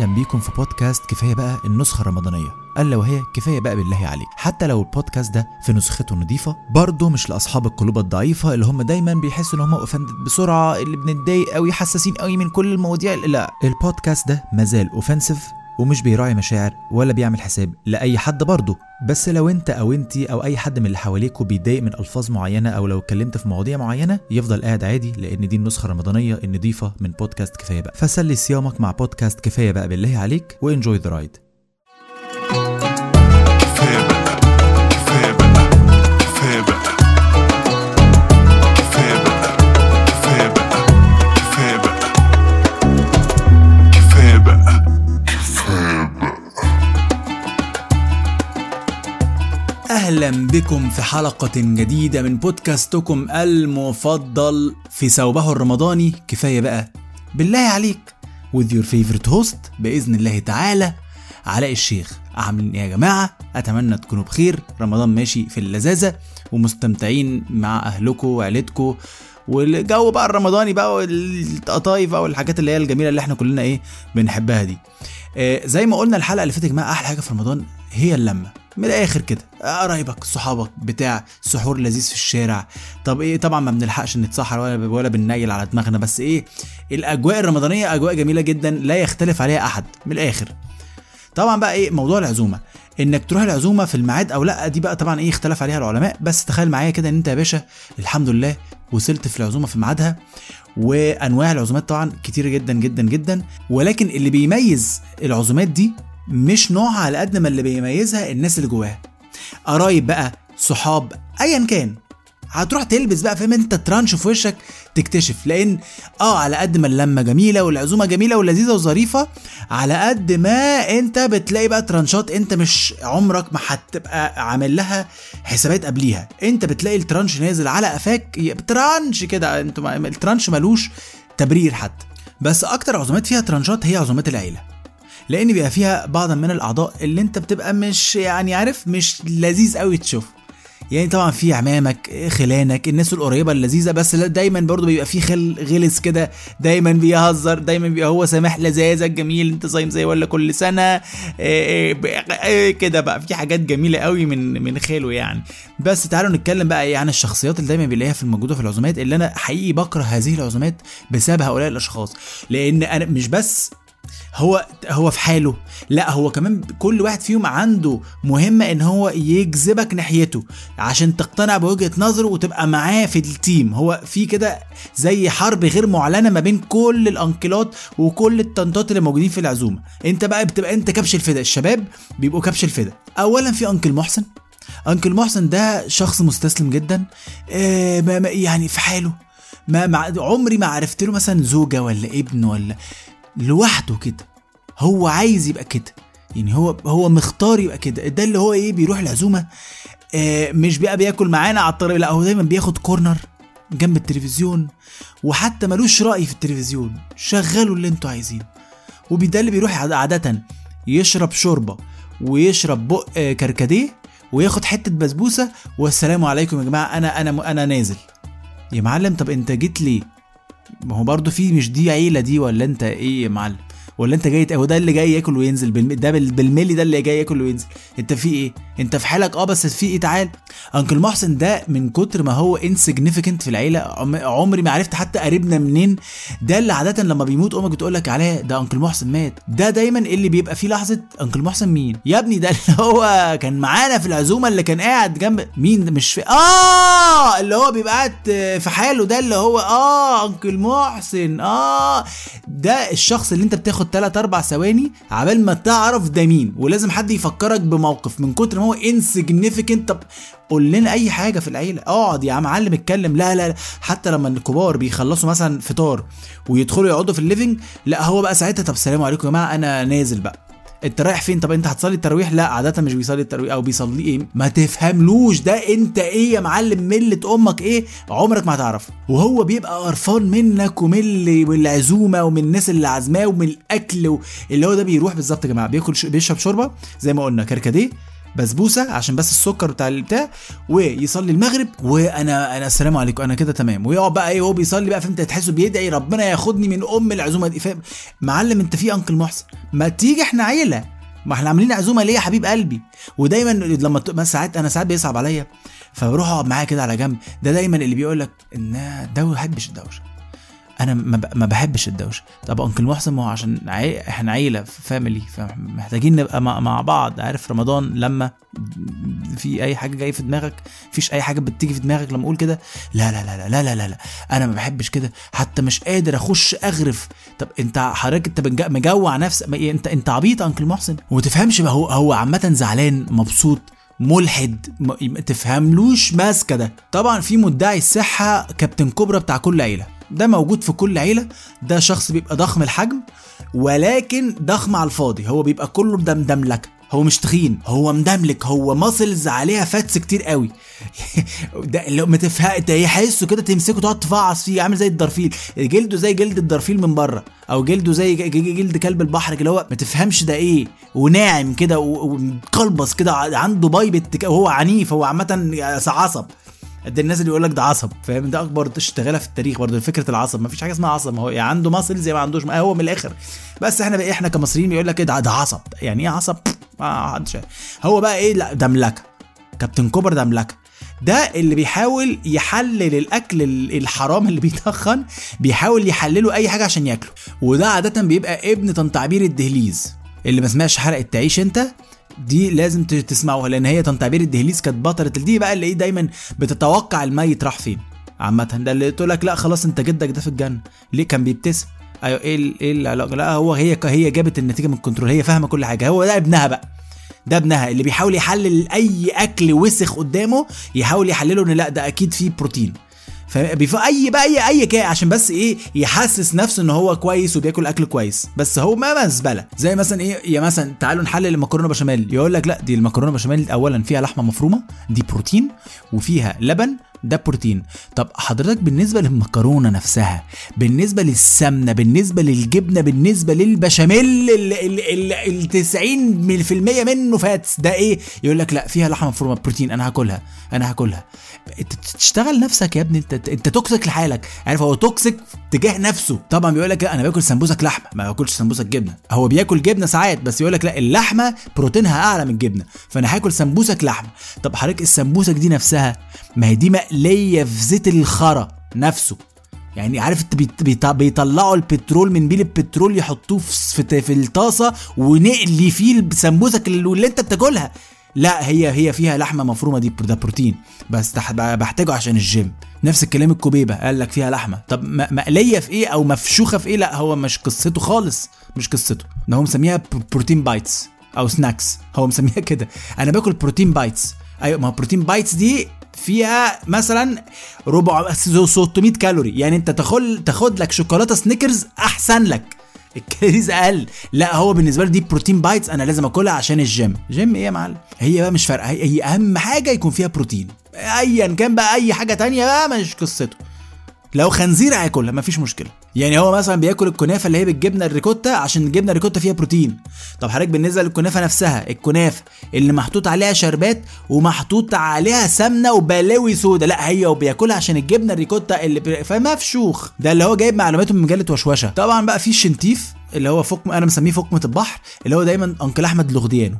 أهلا بيكم في بودكاست كفاية بقى النسخة الرمضانية. ألا وهي كفاية بقى بالله عليك. حتى لو البودكاست ده في نسخته نظيفة برضه مش لأصحاب القلوب الضعيفة اللي هم دايما بيحسوا إن هم offended بسرعة اللي بنتضايق قوي حساسين قوي من كل المواضيع. لا البودكاست ده مازال offensive ومش بيراعي مشاعر ولا بيعمل حساب لأي حد برضه. بس لو انت أو انتي أو أي حد من اللي حواليكوا بيتضايق من ألفاظ معينة أو لو اتكلمت في مواضيع معينة يفضل قاعد عادي لأن دي النسخة الرمضانية النظيفه من بودكاست كفاية بقى. فسلي صيامك مع بودكاست كفاية بقى بالله عليك و enjoy the ride. كفاية بقى كفاية بقى كفاية بقى. أهلا بكم في حلقة جديدة من بودكاستكم المفضل في ثوبه الرمضاني. كفاية بقى بالله عليك with your favorite host بإذن الله تعالى. علاء الشيخ عاملين إيه يا جماعة أتمنى تكونوا بخير. رمضان ماشي في اللذاذة ومستمتعين مع اهلكم وعيلتكم والجو بقى الرمضاني بقى والقطايف بقى والحاجات اللي هي الجميلة اللي إحنا كلنا إيه بنحبها دي. آه زي ما قلنا الحلقة اللي فاتت يا جماعة أحلى حاجة في رمضان هي اللمة. من الآخر كده. قرايبك صحابك بتاع سحور لذيذ في الشارع. طب إيه طبعا ما بنلحقش نتسحر ولا ولا بننيل على دماغنا بس إيه الأجواء الرمضانية أجواء جميلة جدا لا يختلف عليها أحد. من الآخر. طبعا بقى إيه موضوع العزومة. إنك تروح العزومة في الميعاد أو لأ دي بقى طبعا إيه اختلف عليها العلماء. بس تخيل معايا كده إن أنت يا باشا الحمد لله وصلت في العزومة في ميعادها وأنواع العزومات طبعا كتير جدا جدا جدا. ولكن اللي بيميز العزومات دي مش نوعها على قد ما اللي بيميزها الناس اللي جواها. قرايب بقى صحاب ايا كان. هتروح تلبس بقى فاهم؟ انت ترانش في وشك تكتشف. لأن آه على قد ما اللمة جميلة والعزومة جميلة ولذيذة وظريفة على قد ما انت بتلاقي بقى ترانشات انت مش عمرك ما هتبقى عامل لها حسابات قبليها. انت بتلاقي الترانش نازل على قفاك ترانش كده انت ما- الترانش ملوش تبرير حتى. بس أكتر عزومات فيها ترانشات هي عزومات العيلة. لأن بيبقى فيها بعضا من الأعضاء اللي انت بتبقى مش يعني عارف مش لذيذ قوي تشوف يعني طبعا في عمامك خلانك الناس القريبة اللذيذة بس دايما برضو بيبقى في خل غلس كده دايما بيهزر دايما بيبقى هو سامح لذاذك جميل انت صايم زي ولا كل سنة إيه ب- إيه كده بقى. في حاجات جميلة قوي من من خاله يعني. بس تعالوا نتكلم بقى إيه عن الشخصيات اللي دايما بنلاقيها في الموجودة في العزومات اللي أنا حقيقي بكره هذه العزومات بسبب هؤلاء الأشخاص. لأن أنا مش بس هو هو في حاله. لا هو كمان كل واحد فيهم عنده مهمة إن هو يجذبك ناحيته عشان تقتنع بوجهة نظره وتبقى معاه في التيم هو في كده زي حرب غير معلنة ما بين كل الانكلات وكل الطنطات اللي موجودين في العزومة. أنت بقى بتبقى أنت كبش الفدا. الشباب بيبقوا كبش الفدا. اولا في أنكل محسن. أنكل محسن ده شخص مستسلم جدا. آه يعني في حاله. ما عمري ما عرفت له مثلا زوجة ولا ابن ولا لوحده كده. هو عايز يبقى كده. يعني هو هو مختار يبقى كده. ده اللي هو إيه بيروح العزومة آه مش بقى بياكل معانا على الطريق. لا هو دايما بياخد كورنر جنب التلفزيون وحتى ملوش رأي في التلفزيون. شغلوا اللي أنتوا عايزينه. وده اللي بيروح عاد- عادة يشرب شوربة ويشرب بق آه، كركديه وياخد حتة بسبوسة. والسلام عليكم يا جماعة أنا أنا أنا نازل. يا معلم طب أنت جيت ليه؟ ما هو برضه في مش دي عيلة دي ولا انت إيه يا معلم؟ ولا انت جاي هو ده اللي جاي ياكل وينزل بالم... ده بال... بالملي ده اللي جاي ياكل وينزل. انت في إيه؟ انت في حالك آه بس في إيه؟ تعال. uncle محسن ده من كتر ما هو insignificant في العيلة عم... عمري ما عرفت حتى قريبنا منين. ده اللي عادة لما بيموت أمك بتقول لك عليه ده uncle محسن مات. ده دايما اللي بيبقى فيه لحظة uncle محسن مين؟ يا ابني ده اللي هو كان معانا في العزومة اللي كان قاعد جنب مين؟ مش في آه! اللي هو بيبقى قاعد في حاله ده اللي هو آه uncle محسن آه! ده الشخص اللي انت بتاخد 3 4 ثواني عبال ما تعرف ده مين. ولازم حد يفكرك بموقف من كتر ما هو insignificant طب قول لنا أي حاجة في العيلة. اقعد يا معلم اتكلم. لا لا لا. حتى لما الكبار بيخلصوا مثلا فطار ويدخلوا يقعدوا في ال living لا هو بقى ساعتها طب السلام عليكم يا جماعة أنا نازل بقى. انت رايح فين؟ طب انت هتصلي التراويح؟ لا عادة مش بيصلي التراويح أو بيصلي إيه ما تفهملوش ده انت إيه يا معلم؟ ملة أمك إيه؟ عمرك ما هتعرفه. وهو بيبقى قرفان منك ومن اللي- من العزومة ومن الناس اللي عازماه ومن الأكل اللي هو ده بيروح بالظبط يا جماعة. بياكل. بيشرب شوربة زي ما قلنا كركديه. بسبوسة عشان بس السكر بتاع البتاع ويصلي المغرب وأنا أنا السلام عليكم. أنا كده تمام. ويقعد بقى إيه وهو بيصلي بقى فهمت؟ تحسه بيدعي ربنا ياخدني من أم العزومة دي. فاهم؟ معلم أنت في أنكل محسن ما تيجي إحنا عيلة. ما إحنا عاملين عزومة ليه يا حبيب قلبي. ودايما لما ما ساعات أنا ساعات بيصعب عليا. فبروح أقعد معاه كده على جنب. ده دايما اللي بيقول لك إن ده ما بحبش الدوشة. أنا ما بحبش الدوشة. طب أنكل محسن ما هو عشان عي... إحنا عيلة فاميلي فمحتاجين نبقى مع, بعض. عارف رمضان لما في أي حاجة جاية في دماغك؟ مفيش أي حاجة بتيجي في دماغك لما أقول كده؟ لا لا لا لا لا لا لا. أنا ما بحبش كده. حتى مش قادر أخش أغرف. طب أنت حضرتك أنت مجوع نفسك. إيه، أنت أنت عبيط أنكل محسن. وما تفهمش هو هو عامة زعلان مبسوط ملحد ما تفهملوش ماسكة ده. طبعا في مدعي الصحة كابتن كوبرا بتاع كل عيلة. ده موجود في كل عيلة ده شخص بيبقى ضخم الحجم ولكن ضخم على الفاضي. هو بيبقى كله مدملك هو مش تخين هو مدملك هو muscles عليها فاتس كتير قوي. ده لو ما تفهم يحسه كده تمسكه تقعد تفعص فيه عامل زي الدرفيل. جلده زي جلد الدرفيل من بره أو جلده زي جلد كلب البحر كده هو ما تفهمش ده إيه. وناعم كده ومقلبص كده عنده بايبة وهو عنيف هو عامة عصب. قد الناس اللي يقول لك ده عصب فاهم؟ ده أكبر اشتغاله في التاريخ برضه فكرة العصب ما فيش حاجة اسمها عصب ما هو يا عنده muscles يا ما عندوش ما هو من الآخر. بس إحنا بقى إحنا كمصريين بيقول لك إيه ده ده عصب. يعني إيه عصب؟ ما حدش. هو بقى إيه؟ لا ده ملكه كابتن كوبر ده ملكه ده اللي بيحاول يحلل الأكل ال- الحرام اللي بيتخن بيحاول يحلله أي حاجة عشان ياكله. وده عادة بيبقى ابن طنط عبير الدهليز اللي ما سمعش حلقه تعيش أنت دي لازم تسمعوها لأن هي طنط عبير الدهليز كانت بطلة دي بقى اللي إيه دايما بتتوقع الميت راح فين. عامة ده اللي تقول لك لا خلاص انت جدك ده في الجنة. ليه كان بيبتسم؟ أيوه إيه إيه العلاقة؟ لا هو هي هي جابت النتيجة من الكنترول هي فاهمة كل حاجة. هو ده ابنها بقى ده ابنها اللي بيحاول يحلل أي أكل وسخ قدامه يحاول يحلله إن لا ده أكيد فيه بروتين. أي بقى اي أي كائن عشان بس إيه يحسس نفسه إن هو كويس وبياكل أكل كويس. بس هو ما مزبله زي مثلا إيه يا مثلا تعالوا نحلل المكرونة بشاميل. يقول لك لا دي المكرونة بشاميل اولا فيها لحمة مفرومة دي بروتين وفيها لبن ده بروتين. طب حضرتك بالنسبة للمكرونة نفسها بالنسبة للسمنة بالنسبة للجبنة بالنسبة للبشاميل ال ال ال 90% منه فاتس. ده إيه؟ يقول لك لا فيها لحمة مفرومة بروتين أنا هاكلها أنا هاكلها. أنت تشتغل نفسك يا ابني أنت أنت toxic لحالك. عارف هو toxic تجاه نفسه. طبعا بيقول لك لا أنا باكل سمبوسك لحمة ما باكلش سمبوسك جبنة. هو بياكل جبنة ساعات بس يقول لك لا اللحمة بروتينها أعلى من الجبنة فأنا هاكل سمبوسك لحمة. طب حضرتك السمبوسك دي نفسها ما هي دي مقليه في زيت الخرا نفسه. يعني عارف بيطلعوا البترول من بير البترول يحطوه في في- الطاسة ونقلي فيه السمبوسك اللي انت بتاكلها. لا هي هي فيها لحمة مفرومة دي ده بروتين. بس بحتاجه عشان الجيم. نفس الكلام الكوبيبة. قال لك فيها لحمة. طب مقليه في إيه أو مفشوخة في إيه؟ لا هو مش قصته خالص. مش قصته. ده هو مسميها protein bites أو snacks. هو مسميها كده. أنا باكل protein bites. أيوه ما protein bites دي فيها مثلا ربع 600 كالوري. يعني انت تاخد تاخد لك شوكولاتة سنيكرز أحسن لك. ال calories أقل. لا هو بالنسبة لي دي protein bites أنا لازم آكلها عشان الجيم. جيم إيه يا معلم؟ هي بقى مش فارقة. هي أهم حاجة يكون فيها بروتين. ايا كان بقى أي حاجة تانية بقى مش قصته. لو خنزير هياكلها مفيش مشكلة. يعني هو مثلا بياكل الكنافة اللي هي بالجبنة الريكوتا عشان الجبنة الريكوتا فيها بروتين. طب حضرتك بالنسبة للكنافة نفسها الكنافة اللي محطوط عليها شربات ومحطوط عليها سمنة وبلاوي سودا لا هي وبياكلها عشان الجبنة الريكوتا اللي. فمفشوخ ده اللي هو جايب معلوماته من مجلة وشوشة. طبعا بقى في الشنتيف اللي هو فقم أنا مسميه فقمه البحر اللي هو دايما uncle أحمد لغديانو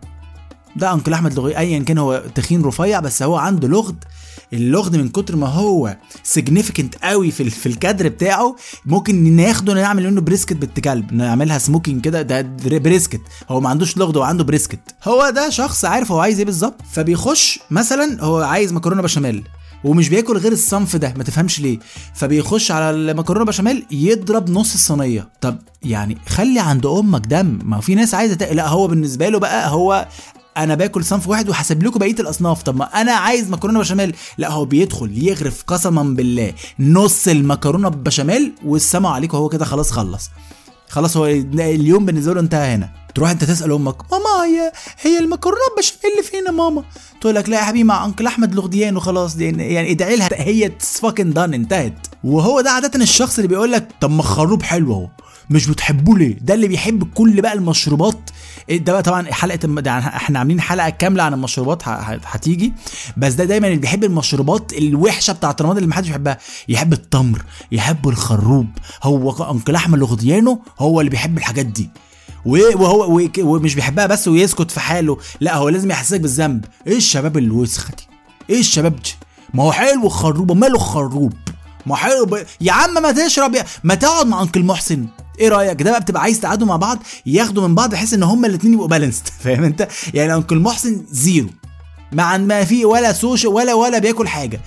ده uncle أحمد لغي ايا كان هو تخين رفيع بس هو عنده لغد. اللغد من كتر ما هو significant قوي في في الكادر بتاعه ممكن ناخده نعمل منه brisket بنت كلب نعملها smoking كده ده brisket هو ما عندوش لغد هو عنده brisket هو ده شخص عارف هو عايز إيه بالظبط فبيخش مثلا هو عايز مكرونة بشاميل ومش بياكل غير الصنف ده ما تفهمش ليه. فبيخش على المكرونه بشاميل يضرب نص الصينية. طب يعني خلي عند أمك دم. ما في ناس عايزة تق... لا هو بالنسبة له بقى هو أنا باكل صنف واحد وحاسب لكم بقية الاصناف. طب ما أنا عايز مكرونة بشاميل. لا هو بيدخل يغرف قسما بالله نص المكرونة بشاميل والسلام عليكم هو كده خلاص خلص. خلاص هو اليوم بالنسبة له انتهى هنا. تروح أنت تسأل أمك ماما هي هي المكرونة بشاميل فين يا ماما. تقول لك لا يا حبيبي مع أنكل أحمد لغديان وخلاص. دي يعني ادعي لها هي فاكن دان انتهت. وهو ده عادة الشخص اللي بيقول لك طب ما الخروب حلو أهو مش بتحبوه ليه؟ ده اللي بيحب كل بقى المشروبات. ده بقى طبعا حلقة ده إحنا عاملين حلقة كاملة عن المشروبات هتيجي. بس ده دايما اللي بيحب المشروبات الوحشة بتاعت رمضان اللي محدش بيحبها يحب التمر يحب الخروب. هو أنكل أحمد لغديانو هو اللي بيحب الحاجات دي. وهو ومش بيحبها بس ويسكت في حاله. لا هو لازم يحسسك بالذنب. إيه الشباب الوسخة دي؟ إيه الشباب دي؟ ما هو حلو الخروب ماله الخروب؟ ما حلو ب... يا عم ما تشرب يا... ما تقعد مع أنكل محسن. إيه رأيك؟ ده بقى بتبقى عايز تقعدوا مع بعض ياخدوا من بعض بحيث إن هما الاثنين يبقوا balanced فاهم أنت؟ يعني uncle محسن zero. ما عن ما في ولا سوشي ولا ولا بياكل حاجة.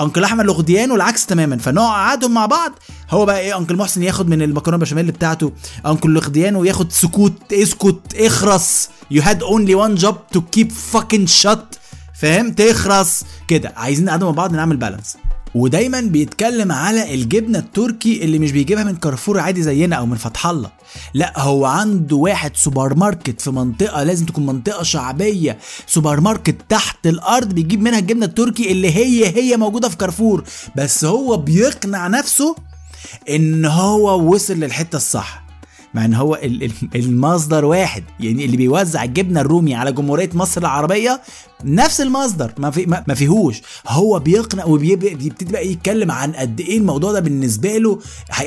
uncle احمد لغديان والعكس تماما. فنقعدهم مع بعض هو بقى إيه uncle محسن ياخد من المكرونة بشاميل بتاعته uncle لغديان وياخد سكوت اسكت اخرس you had only one job to keep fucking shut فاهم؟ تخرس كده. عايزين نقعدوا مع بعض نعمل balance ودايما بيتكلم على الجبنة التركي اللي مش بيجيبها من كارفور عادي زينا أو من فتح الله. لا هو عنده واحد سوبر ماركت في منطقة لازم تكون منطقة شعبية سوبر ماركت تحت الأرض بيجيب منها الجبنة التركي اللي هي هي موجودة في كارفور. بس هو بيقنع نفسه إن هو وصل للحتة الصح. مع إن هو ال- ال- المصدر واحد. يعني اللي بيوزع الجبنة الرومي على جمهورية مصر العربية نفس المصدر ما في ما فيهوش. هو بيقنع وبيبتدي بقى يتكلم عن قد إيه الموضوع ده بالنسبة له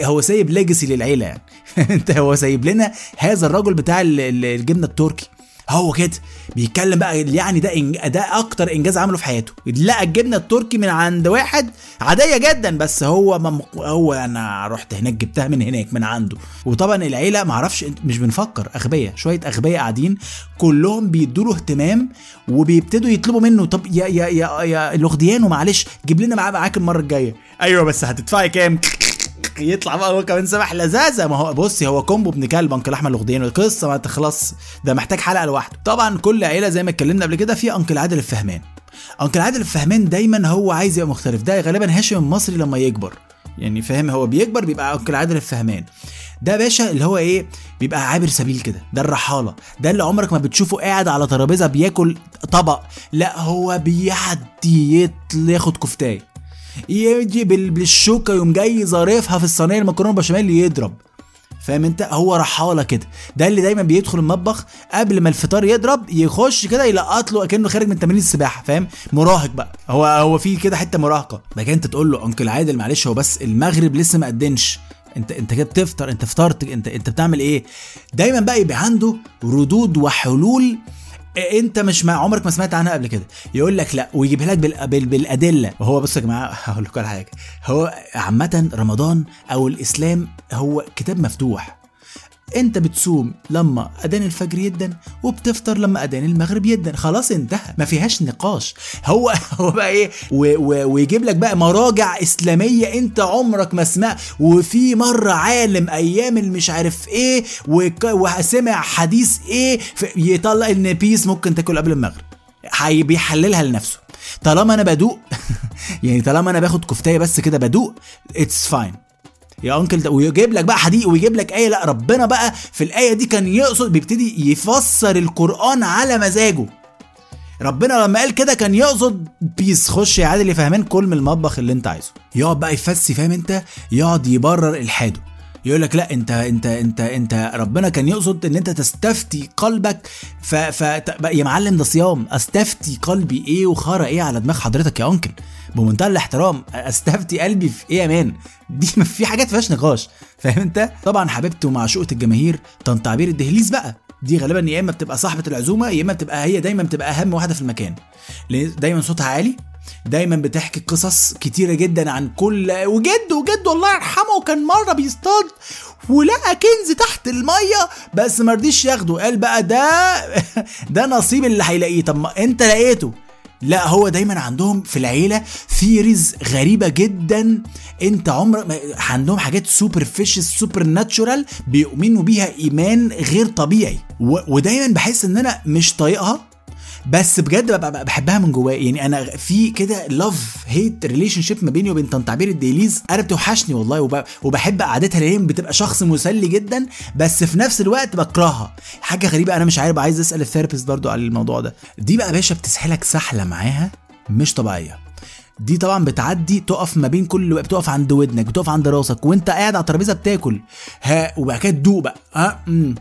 هو سايب ليجاسي للعيلة يعني. أنت هو سايب لنا هذا الرجل بتاع ال- ال- الجبنة التركي. هو كده بيتكلم بقى يعني ده إنج... ده أكتر إنجاز عمله في حياته. لقى الجبنة التركي من عند واحد عادية جدا بس هو مم... هو أنا رحت هناك جبتها من هناك من عنده. وطبعا العيلة معرفش مش بنفكر أغبياء شوية أغبياء قاعدين كلهم بيدوا له اهتمام وبيبتدوا يطلبوا منه طب يا يا يا يا معلش جيب لنا معاك المرة الجاية. أيوه بس هتدفعي كام؟ يطلع بقى هو كمان سامح لذاذه ما هو بصي هو كومبو ابن كلب انكل احمد لغديان القصة ما تخلص. ده محتاج حلقة لوحده. طبعا كل عيلة زي ما اتكلمنا قبل كده في أنكل عادل الفهمان. أنكل عادل الفهمان دايما هو عايز يبقى مختلف. ده غالبا هاشم المصري لما يكبر. يعني فاهم؟ هو بيكبر بيبقى أنكل عادل الفهمان. ده باشا اللي هو إيه؟ بيبقى عابر سبيل كده. ده الرحالة. ده اللي عمرك ما بتشوفه قاعد على ترابيزة بياكل طبق. لا هو بيعدي ياخد كفتاية. يجي بال- بالشوكة يقوم جاي ظارفها في الصينية المكرونة بشاميل يضرب. فاهم انت؟ هو رحاله كده. ده اللي دايما بيدخل المطبخ قبل ما الفطار يضرب يخش كده يلقط له كأنه خارج من تمارين السباحة فاهم؟ مراهق بقى. هو هو في كده حتة مراهقة. بعد انت تقول له أنكل عادل معلش هو بس المغرب لسه ما قدنش. انت انت كده بتفطر انت فطرت انت انت بتعمل إيه؟ دايما بقى يبقى عنده ردود وحلول انت مش مع عمرك ما سمعت عنها قبل كده. يقول لك لا ويجيبها لك بال... بال... بالأدلة. وهو بص يا جماعة هقول لكم على حاجة. هو عامة رمضان أو الإسلام هو كتاب مفتوح. انت بتصوم لما أذان الفجر يدن وبتفطر لما أذان المغرب يدن. خلاص انتهى ما فيهاش نقاش. هو هو بقى إيه؟ ويجيب لك بقى مراجع إسلامية انت عمرك ما سمع وفي مرة عالم أيام المش عارف إيه وسمع حديث إيه يطلع إن بيس ممكن تاكل قبل المغرب. بيحللها لنفسه. طالما أنا بدوق يعني طالما أنا باخد كفتاية بس كده بدوق it's fine يا uncle ده ويجيب لك بقى حديث ويجيب لك آية. لا ربنا بقى في الآية دي كان يقصد بيبتدي يفسر القرآن على مزاجه. ربنا لما قال كده كان يقصد بيس خش يا عادل يفهمان كل من المطبخ اللي انت عايزه. يقعد بقى يفسي فاهم انت؟ يقعد يبرر الحاده يقول لك لا انت انت انت انت ربنا كان يقصد ان انت تستفتي قلبك. ف, ف يا معلم ده صيام. استفتي قلبي إيه وخرا إيه على دماغ حضرتك يا انكل بمنتهى الاحترام استفتي قلبي في إيه يا مان؟ دي ما في حاجات فيهاش نقاش فاهم أنت؟ طبعا حبيبته ومعشوقه الجماهير طنط عبير الدهليز بقى. دي غالبا يا إما بتبقى صاحبة العزومة يا إما بتبقى هي دايما بتبقى أهم واحدة في المكان. دايما صوتها عالي دايما بتحكي قصص كتيرة جدا عن كل وجد وجد الله يرحمه كان مرة بيصطاد ولقى كنز تحت المية بس ما رضيش ياخده. قال بقى ده ده نصيب اللي هيلاقيه. طب ما أنت لقيته. لا هو دايما عندهم في العيلة ثيريز غريبة جدا انت عمر ما- عندهم حاجات superstitious supernatural بيؤمنوا بيها إيمان غير طبيعي. ودايما بحس إن أنا مش طايقها بس بجد بحبها من جوايا. يعني أنا في كده love hate relationship ما بيني وبين طنط عبير الدهليز أنا بتوحشني والله وب... وبحب قعدتها لأن بتبقى شخص مسلي جدا بس في نفس الوقت بكرهها. حاجة غريبة أنا مش عارف عايز أسأل ال therapist برضو على الموضوع ده. دي بقى باشا بتسحلك سحلة معاها مش طبيعية. دي طبعا بتعدي تقف ما بين كل بتقف عند ودنك بتقف عند راسك وأنت قاعد على الترابيزة بتاكل. ها وبعد كده تدوق بقى. ها امم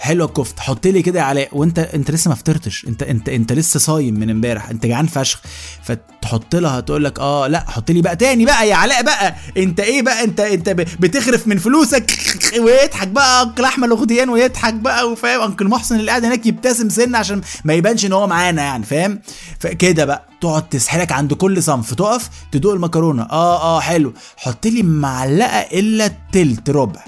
حلوة الكفته حط لي كده يا علاء وانت انت لسه ما فطرتش انت انت انت لسه صايم من امبارح انت جعان فشخ فتحط لها تقول لك آه لا حط لي بقى تاني بقى يا علاء بقى انت إيه بقى انت انت بتخرف من فلوسك ويضحك بقى أنكل أحمد الغديان ويضحك بقى وفاهم أنكل محسن اللي قاعد هناك يبتسم سنة عشان ما يبانش إن هو معانا يعني فاهم؟ فكده بقى تقعد تسحلك عند كل صنف تقف تدوق المكرونة آه آه حلو حط لي معلقة إلا التلت ربع.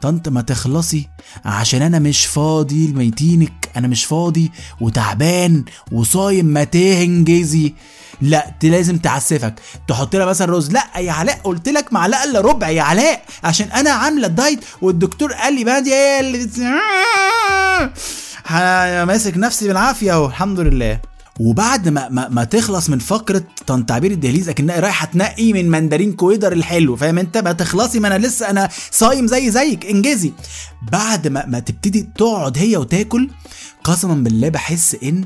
طنط ما تخلصي عشان أنا مش فاضي لميتينك أنا مش فاضي وتعبان وصايم ما تنجزي لا لازم تعسفك. تحط لها مثلا رز. لا يا علاء قلت لك معلقة إلا ربع يا علاء عشان أنا عاملة الدايت والدكتور قال لي بقى دي اللي ماسك نفسي بالعافية أهو الحمد لله. وبعد ما ما, ما تخلص من فقرة طنط عبير الدهليز أكنها رايحة تنقي من مندرين كويدر الحلو فاهم أنت؟ ما تخلصي ما أنا لسه أنا صايم زي زيك انجزي بعد ما ما تبتدي تقعد هي وتاكل قسما بالله بحس إن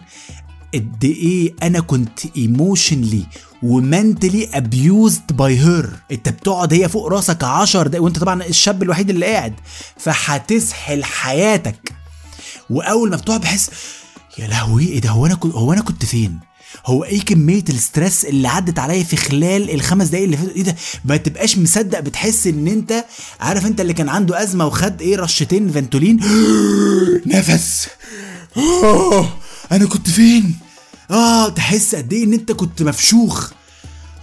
قد إيه أنا كنت emotionally و mentally abused by her أنت بتقعد هي فوق راسك 10 دقايق وأنت طبعا الشاب الوحيد اللي قاعد. فهتسحل حياتك. وأول ما بتقعد بحس يا لهوي إيه ده؟ هو أنا كنت هو أنا كنت فين؟ هو إيه كمية الستريس اللي عدت عليا في خلال الخمس دقايق اللي فاتوا إيه ده؟ ما تبقاش مصدق بتحس إن أنت عارف أنت اللي كان عنده أزمة وخد إيه رشتين فنتولين؟ نفس! أنا كنت فين؟ آه تحس قد إيه إن أنت كنت مفشوخ.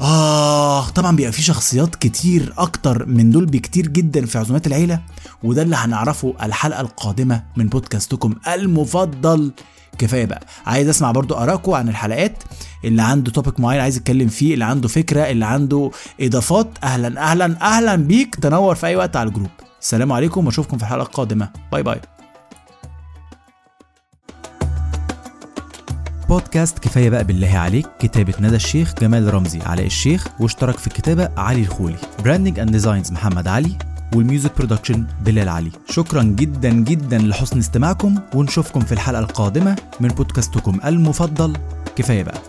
آه طبعا بيبقى في شخصيات كتير أكتر من دول بكتير جدا في عزومات العيلة وده اللي هنعرفه الحلقة القادمة من بودكاستكم المفضل. كفاية بقى عايز أسمع برضو ارائكم عن الحلقات اللي عنده topic معين عايز يتكلم فيه اللي عنده فكرة اللي عنده إضافات أهلا أهلا أهلا بيك. تنور في أي وقت على الجروب. السلام عليكم وأشوفكم في الحلقة القادمة. bye bye. بودكاست كفاية بقى بالله عليك كتابة ندى الشيخ جمال رمزي علاء الشيخ واشترك في الكتابة علي الخولي. branding and designs محمد علي وال music production بلال علي. شكرا جدا جدا لحسن استماعكم ونشوفكم في الحلقة القادمة من بودكاستكم المفضل كفاية بقى.